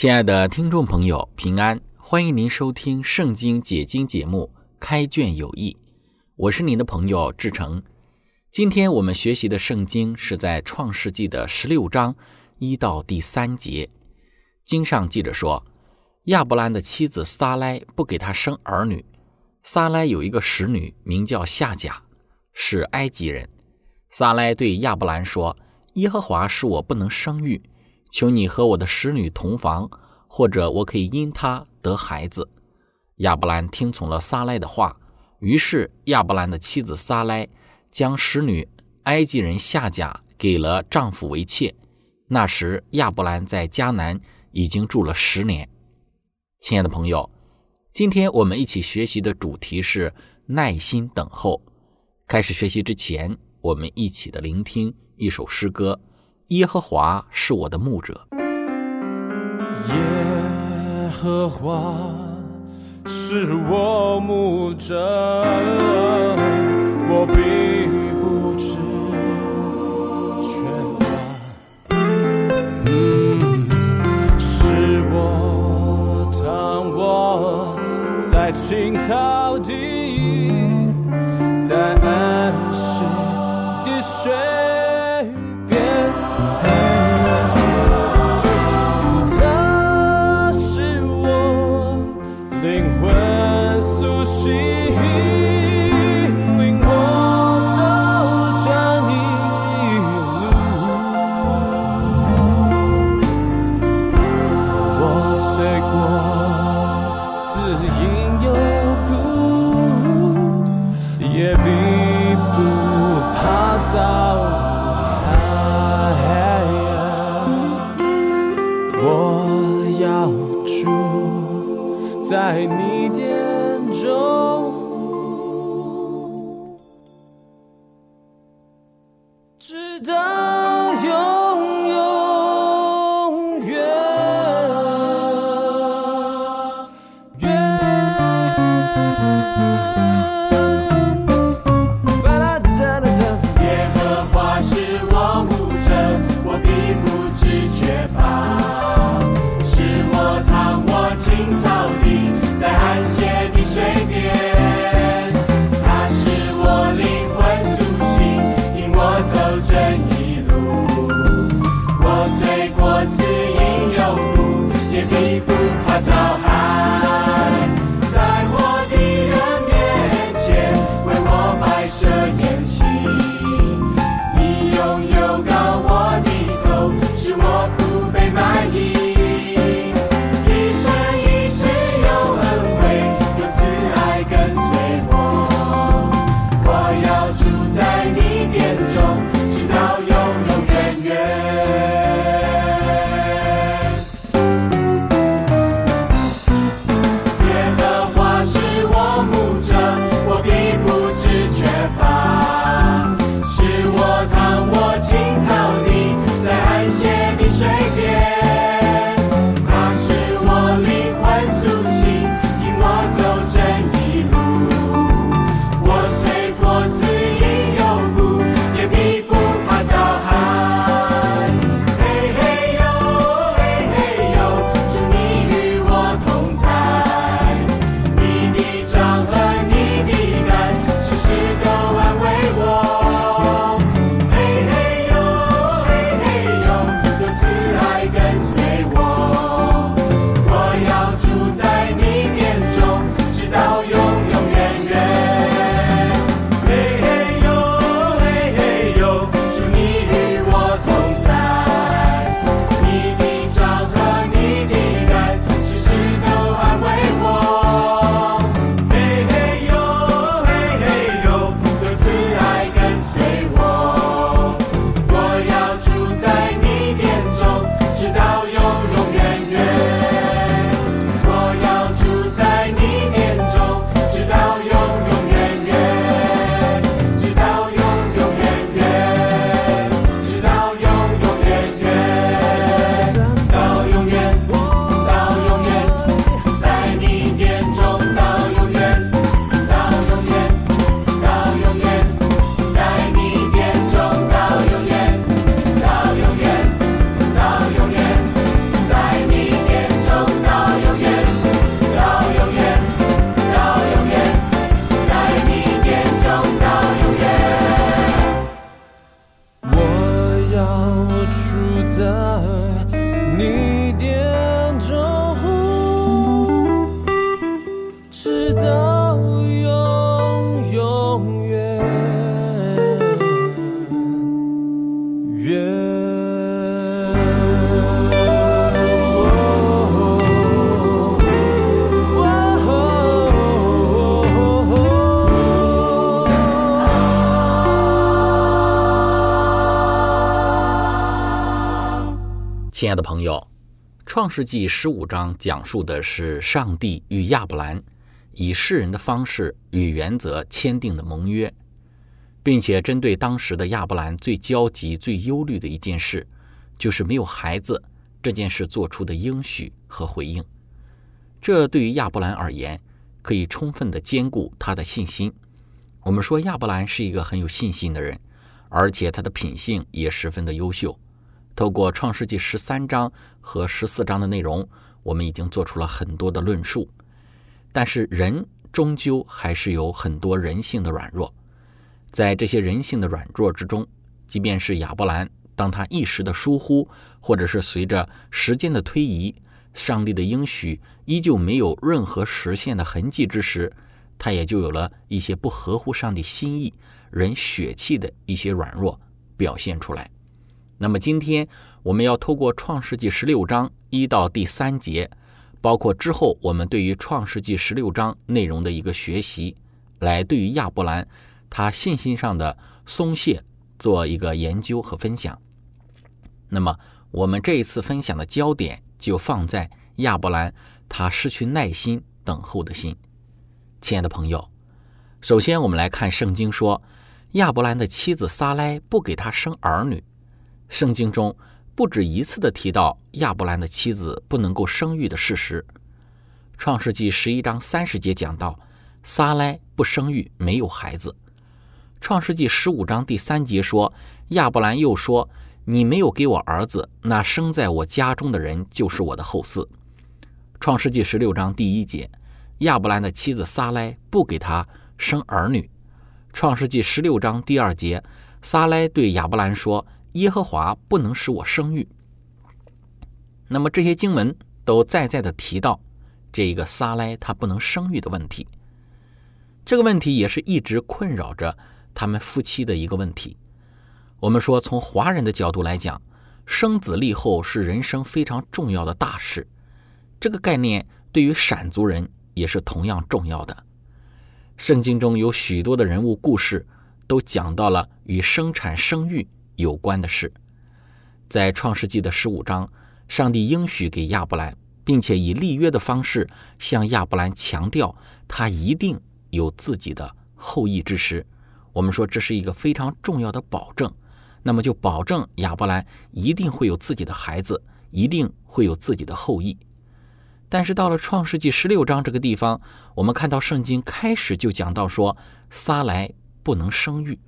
亲爱的听众朋友，平安！欢迎您收听《圣经解经》节目《开卷有益》，我是您的朋友志成。今天我们学习的圣经是在创世纪的十六章一到第三节。经上记着说，亚伯兰的妻子撒莱不给他生儿女。撒莱有一个使女，名叫夏甲，是埃及人。撒莱对亚伯兰说：“耶和华使我不能生育。”求你和我的使女同房，或者我可以因她得孩子。亚伯兰听从了撒莱的话，于是亚伯兰的妻子撒莱将使女埃及人夏甲给了丈夫为妾。那时亚伯兰在迦南已经住了十年。亲爱的朋友，今天我们一起学习的主题是耐心等候。开始学习之前，我们一起的聆听一首诗歌。耶和华是我的牧者。耶和华是我牧者，我并不知缺乏。是我躺卧在青草地，亲爱的朋友，《创世纪》十五章讲述的是上帝与亚伯兰以世人的方式与原则签订的盟约，并且针对当时的亚伯兰最焦急、最忧虑的一件事，就是没有孩子这件事做出的应许和回应。这对于亚伯兰而言，可以充分的兼顾他的信心。我们说亚伯兰是一个很有信心的人，而且他的品性也十分的优秀。透过创世纪十三章和十四章的内容，我们已经做出了很多的论述。但是人终究还是有很多人性的软弱，在这些人性的软弱之中，即便是亚伯兰，当他一时的疏忽，或者是随着时间的推移，上帝的应许依旧没有任何实现的痕迹之时，他也就有了一些不合乎上帝心意、人血气的一些软弱表现出来。那么今天我们要透过创世纪十六章一到第三节，包括之后我们对于创世纪十六章内容的一个学习，来对于亚伯兰他信心上的松懈做一个研究和分享。那么我们这一次分享的焦点就放在亚伯兰他失去耐心等候的心。亲爱的朋友，首先我们来看圣经说，亚伯兰的妻子撒莱不给他生儿女。圣经中不止一次的提到亚伯兰的妻子不能够生育的事实。创世纪十一章三十节讲到，撒莱不生育，没有孩子。创世纪十五章第三节说，亚伯兰又说：“你没有给我儿子，那生在我家中的人就是我的后嗣。”创世纪十六章第一节，亚伯兰的妻子撒莱不给他生儿女。创世纪十六章第二节，撒莱对亚伯兰说。耶和华不能使我生育。那么这些经文都再再的提到这个撒莱他不能生育的问题。这个问题也是一直困扰着他们夫妻的一个问题。我们说，从华人的角度来讲，生子立后是人生非常重要的大事。这个概念对于闪族人也是同样重要的。圣经中有许多的人物故事都讲到了与生产生育。有关的事，在创世纪的十五章，上帝应许给亚伯兰，并且以立约的方式向亚伯兰强调，他一定有自己的后裔之时，我们说这是一个非常重要的保证。那么就保证亚伯兰一定会有自己的孩子，一定会有自己的后裔。但是到了创世纪十六章这个地方，我们看到圣经开始就讲到说，撒来不能生育。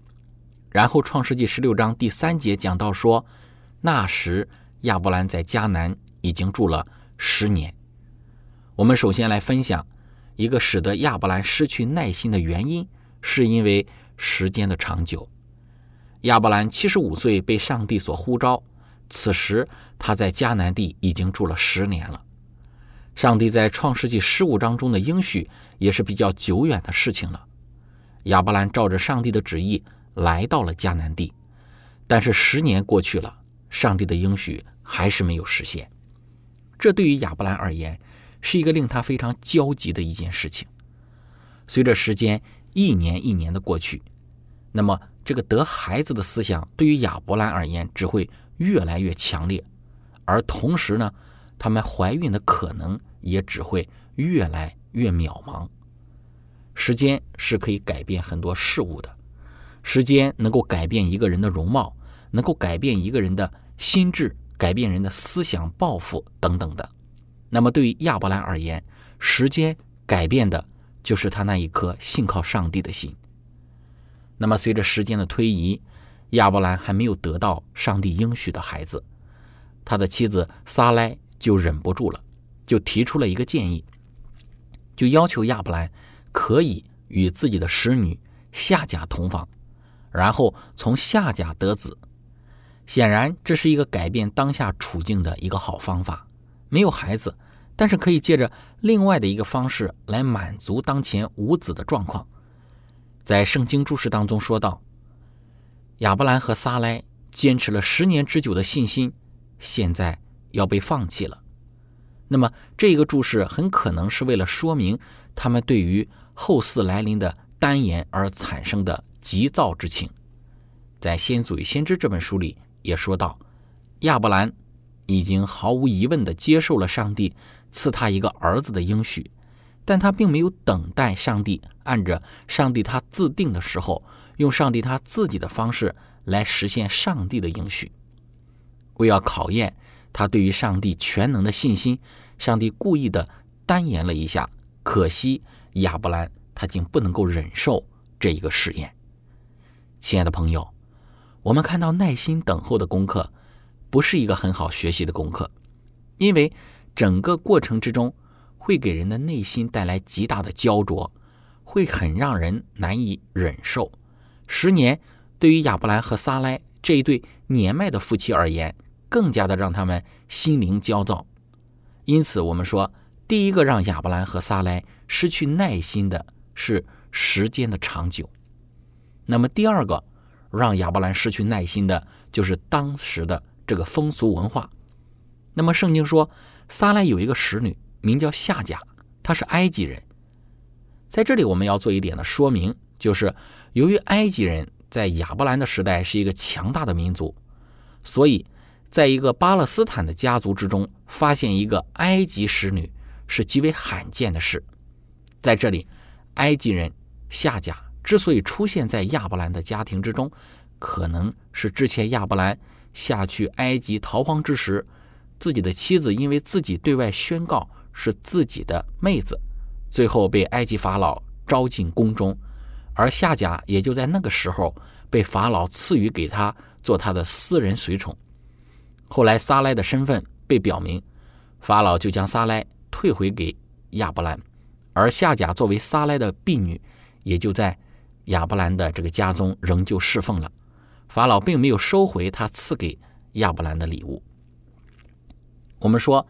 然后，《创世纪》十六章第三节讲到说，那时亚伯兰在迦南已经住了十年。我们首先来分享一个使得亚伯兰失去耐心的原因，是因为时间的长久。亚伯兰七十五岁被上帝所呼召，此时他在迦南地已经住了十年了。上帝在《创世纪》十五章中的应许也是比较久远的事情了。亚伯兰照着上帝的旨意。来到了迦南地，但是十年过去了，上帝的应许还是没有实现。这对于亚伯兰而言，是一个令他非常焦急的一件事情。随着时间一年一年的过去，那么这个得孩子的思想对于亚伯兰而言只会越来越强烈，而同时呢，他们怀孕的可能也只会越来越渺茫。时间是可以改变很多事物的。时间能够改变一个人的容貌，能够改变一个人的心智，改变人的思想、抱负等等的。那么，对于亚伯兰而言，时间改变的就是他那一颗信靠上帝的心。那么，随着时间的推移，亚伯兰还没有得到上帝应许的孩子，他的妻子撒莱就忍不住了，就提出了一个建议，就要求亚伯兰可以与自己的使女夏甲同房。然后从下甲得子，显然，这是一个改变当下处境的一个好方法。没有孩子，但是可以借着另外的一个方式来满足当前无子的状况。在圣经注释当中说到，亚伯兰和撒莱坚持了十年之久的信心，现在要被放弃了。那么，这个注释很可能是为了说明他们对于后嗣来临的单言而产生的急躁之情。在《先祖与先知》这本书里也说到，亚伯兰已经毫无疑问地接受了上帝赐他一个儿子的应许，但他并没有等待上帝按着上帝他自定的时候，用上帝他自己的方式来实现上帝的应许。为要考验他对于上帝全能的信心。上帝故意的单言了一下，可惜亚伯兰他竟不能够忍受这一个试验。亲爱的朋友，我们看到耐心等候的功课，不是一个很好学习的功课，因为整个过程之中会给人的内心带来极大的焦灼，会很让人难以忍受。十年对于亚伯兰和撒拉这一对年迈的夫妻而言，更加的让他们心灵焦躁。因此，我们说，第一个让亚伯兰和撒莱失去耐心的是时间的长久。那么，第二个让亚伯兰失去耐心的就是当时的这个风俗文化。那么，圣经说，撒莱有一个使女，名叫夏甲，她是埃及人。在这里，我们要做一点的说明，就是由于埃及人在亚伯兰的时代是一个强大的民族，所以。在一个巴勒斯坦的家族之中，发现一个埃及使女是极为罕见的事。在这里，埃及人夏甲之所以出现在亚伯兰的家庭之中，可能是之前亚伯兰下去埃及逃荒之时，自己的妻子因为自己对外宣告是自己的妹子，最后被埃及法老招进宫中，而夏甲也就在那个时候被法老赐予给他做他的私人随从。后来，撒莱的身份被表明，法老就将撒莱退回给亚伯兰，而夏甲作为撒莱的婢女，也就在亚伯兰的这个家中仍旧侍奉了。法老并没有收回他赐给亚伯兰的礼物。我们说，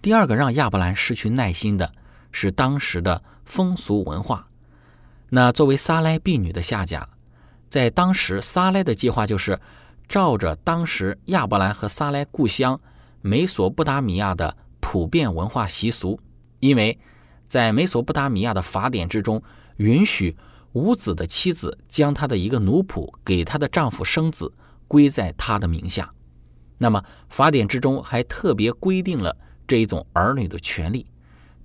第二个让亚伯兰失去耐心的是当时的风俗文化。那作为撒莱婢女的夏甲，在当时撒莱的计划就是。照着当时亚伯兰和撒莱故乡美索不达米亚的普遍文化习俗，因为在美索不达米亚的法典之中，允许无子的妻子将她的一个奴仆给她的丈夫生子，归在她的名下。那么法典之中还特别规定了这一种儿女的权利。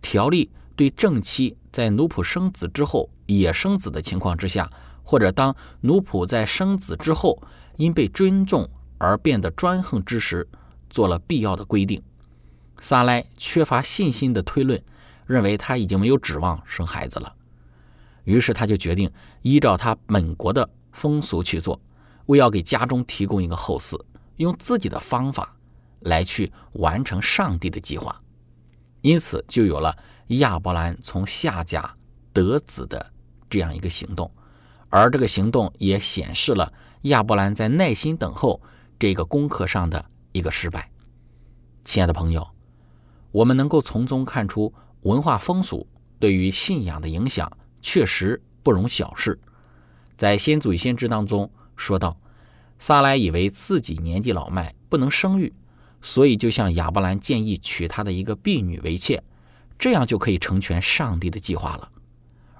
条例对正妻在奴仆生子之后也生子的情况之下，或者当奴仆在生子之后。因被尊重而变得专横之时，做了必要的规定。撒莱缺乏信心的推论，认为他已经没有指望生孩子了，于是他就决定依照他本国的风俗去做，为要给家中提供一个后嗣，用自己的方法来去完成上帝的计划。因此，就有了亚伯兰从夏甲得子的这样一个行动，而这个行动也显示了。亚伯兰在耐心等候这个功课上的一个失败。亲爱的朋友，我们能够从中看出文化风俗对于信仰的影响确实不容小视。在《先祖与先知》当中说到，撒莱以为自己年纪老迈不能生育，所以就向亚伯兰建议娶他的一个婢女为妾，这样就可以成全上帝的计划了。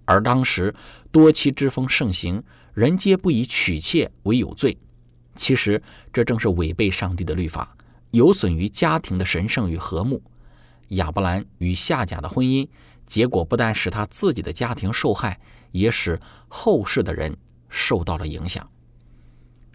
而当时多妻之风盛行。人皆不以娶妾为有罪，其实这正是违背上帝的律法，有损于家庭的神圣与和睦。亚伯兰与夏甲的婚姻结果不但使他自己的家庭受害，也使后世的人受到了影响。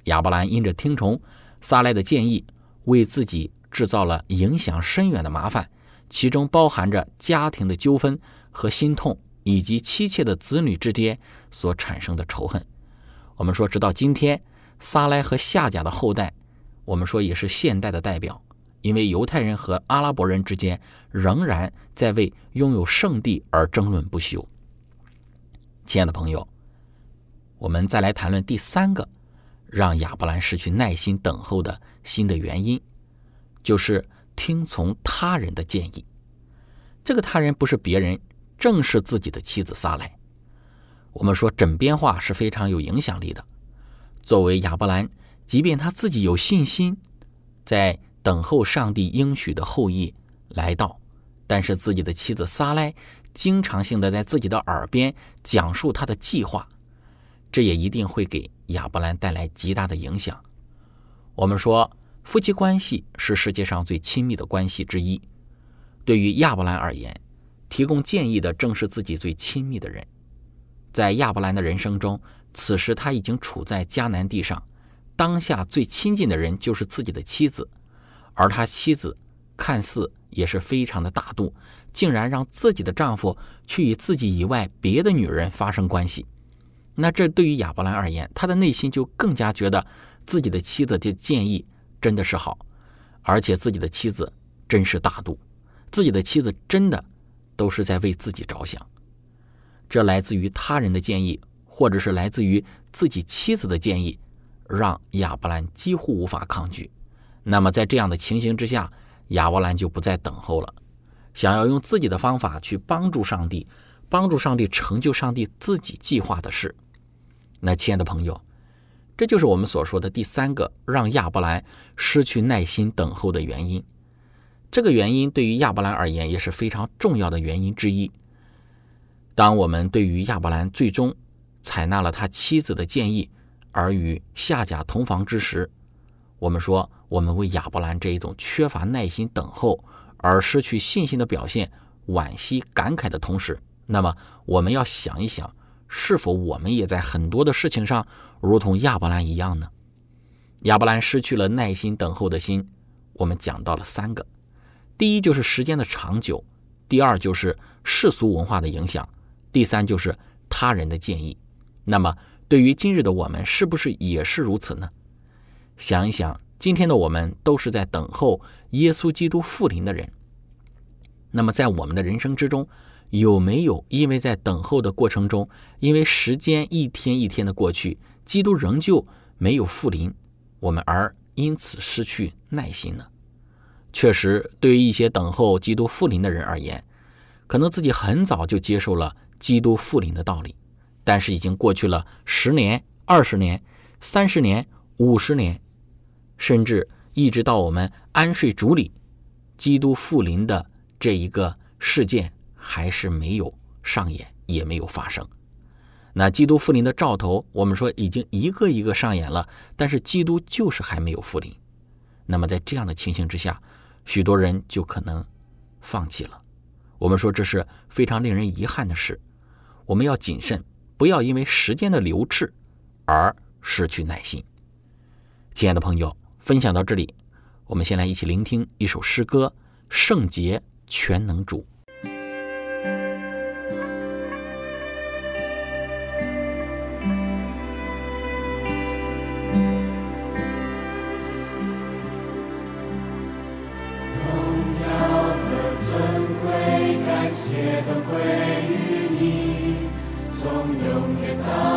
亚伯兰因着听从撒莱的建议，为自己制造了影响深远的麻烦，其中包含着家庭的纠纷和心痛，以及妻妾的子女之间所产生的仇恨。我们说，直到今天，撒莱和夏甲的后代，我们说也是现代的代表，因为犹太人和阿拉伯人之间仍然在为拥有圣地而争论不休。亲爱的朋友，我们再来谈论第三个让亚伯兰失去耐心等候的新的原因，就是听从他人的建议。这个他人不是别人，正是自己的妻子撒莱。我们说枕边话是非常有影响力的。作为亚伯兰，即便他自己有信心，在等候上帝应许的后裔来到，但是自己的妻子撒莱经常性的在自己的耳边讲述他的计划，这也一定会给亚伯兰带来极大的影响。我们说，夫妻关系是世界上最亲密的关系之一。对于亚伯兰而言，提供建议的正是自己最亲密的人。在亚伯兰的人生中，此时他已经处在迦南地上，当下最亲近的人就是自己的妻子，而他妻子看似也是非常的大度，竟然让自己的丈夫去与自己以外别的女人发生关系。那这对于亚伯兰而言，他的内心就更加觉得自己的妻子的建议真的是好，而且自己的妻子真是大度，自己的妻子真的都是在为自己着想。这来自于他人的建议，或者是来自于自己妻子的建议，让亚伯兰几乎无法抗拒。那么在这样的情形之下，亚伯兰就不再等候了，想要用自己的方法去帮助上帝，帮助上帝成就上帝自己计划的事。那亲爱的朋友，这就是我们所说的第三个让亚伯兰失去耐心等候的原因。这个原因对于亚伯兰而言也是非常重要的原因之一。当我们对于亚伯兰最终采纳了他妻子的建议，而与夏甲同房之时，我们说，我们为亚伯兰这一种缺乏耐心等候而失去信心的表现惋惜感慨的同时，那么我们要想一想，是否我们也在很多的事情上如同亚伯兰一样呢？亚伯兰失去了耐心等候的心，我们讲到了三个：第一就是时间的长久；第二就是世俗文化的影响。第三就是他人的建议，那么对于今日的我们，是不是也是如此呢？想一想，今天的我们都是在等候耶稣基督复临的人。那么在我们的人生之中，有没有因为在等候的过程中，因为时间一天一天的过去，基督仍旧没有复临，我们而因此失去耐心呢？确实，对于一些等候基督复临的人而言，可能自己很早就接受了。基督复临的道理，但是已经过去了十年、二十年、三十年、五十年，甚至一直到我们安睡主里，基督复临的这一个事件还是没有上演，也没有发生。那基督复临的兆头，我们说已经一个一个上演了，但是基督就是还没有复临。那么在这样的情形之下，许多人就可能放弃了。我们说这是非常令人遗憾的事。我们要谨慎，不要因为时间的流逝而失去耐心。亲爱的朋友，分享到这里，我们先来一起聆听一首诗歌《圣洁全能主》。谢都归于你，从永远到。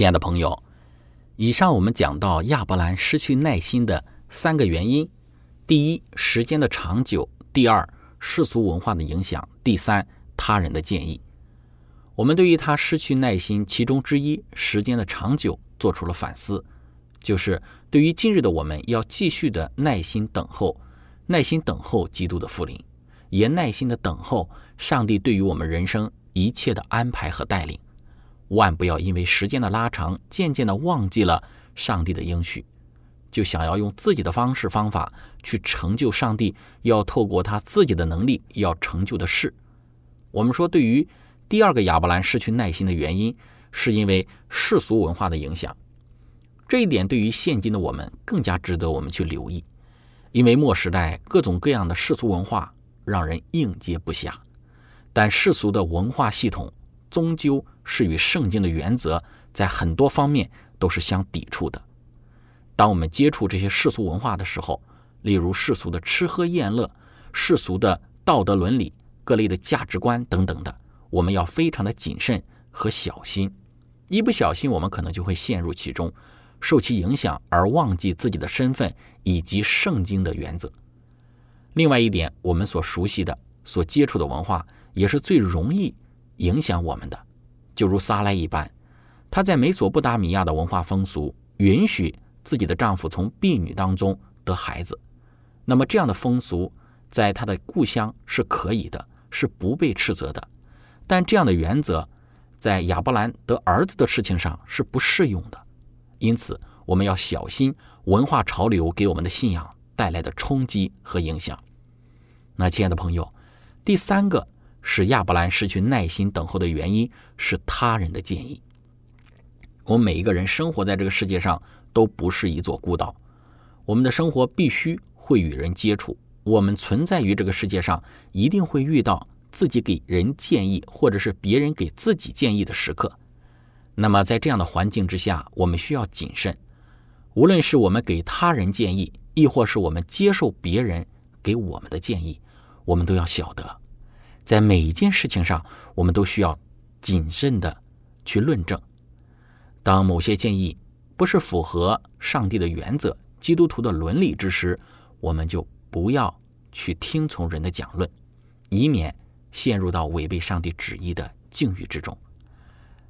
亲爱的朋友，以上我们讲到亚伯兰失去耐心的三个原因：第一，时间的长久；第二，世俗文化的影响；第三，他人的建议。我们对于他失去耐心其中之一时间的长久做出了反思，就是对于今日的我们要继续的耐心等候，耐心等候基督的复临，也耐心的等候上帝对于我们人生一切的安排和带领。万不要因为时间的拉长，渐渐的忘记了上帝的应许，就想要用自己的方式方法去成就上帝要透过他自己的能力要成就的事。我们说，对于第二个亚伯兰失去耐心的原因，是因为世俗文化的影响。这一点对于现今的我们更加值得我们去留意，因为末时代各种各样的世俗文化让人应接不暇，但世俗的文化系统终究是与圣经的原则在很多方面都是相抵触的。当我们接触这些世俗文化的时候，例如世俗的吃喝宴乐、世俗的道德伦理、各类的价值观等等的。我们要非常的谨慎和小心，一不小心，我们可能就会陷入其中，受其影响而忘记自己的身份以及圣经的原则。另外一点，我们所熟悉的、所接触的文化，也是最容易影响我们的。就如撒莱一般，她在美索不达米亚的文化风俗允许自己的丈夫从婢女当中得孩子，那么这样的风俗在她的故乡是可以的，是不被斥责的。但这样的原则，在亚伯兰得儿子的事情上是不适用的，因此我们要小心文化潮流给我们的信仰带来的冲击和影响。那亲爱的朋友，第三个使亚伯兰失去耐心等候的原因是他人的建议。我们每一个人生活在这个世界上都不是一座孤岛，我们的生活必须会与人接触，我们存在于这个世界上一定会遇到。自己给人建议，或者是别人给自己建议的时刻，那么在这样的环境之下，我们需要谨慎。无论是我们给他人建议，亦或是我们接受别人给我们的建议，我们都要晓得，在每一件事情上，我们都需要谨慎的去论证。当某些建议不是符合上帝的原则、基督徒的伦理之时，我们就不要去听从人的讲论，以免。陷入到违背上帝旨意的境遇之中。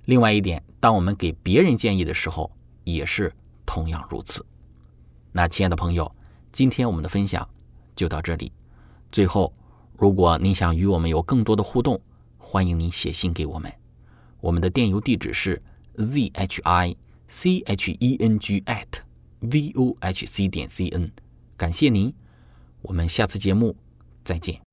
另外一点，当我们给别人建议的时候，也是同样如此。那亲爱的朋友，今天我们的分享就到这里。最后，如果您想与我们有更多的互动，欢迎您写信给我们。我们的电邮地址是 z h i c h e n g at v o h c 点 c n。感谢您，我们下次节目再见。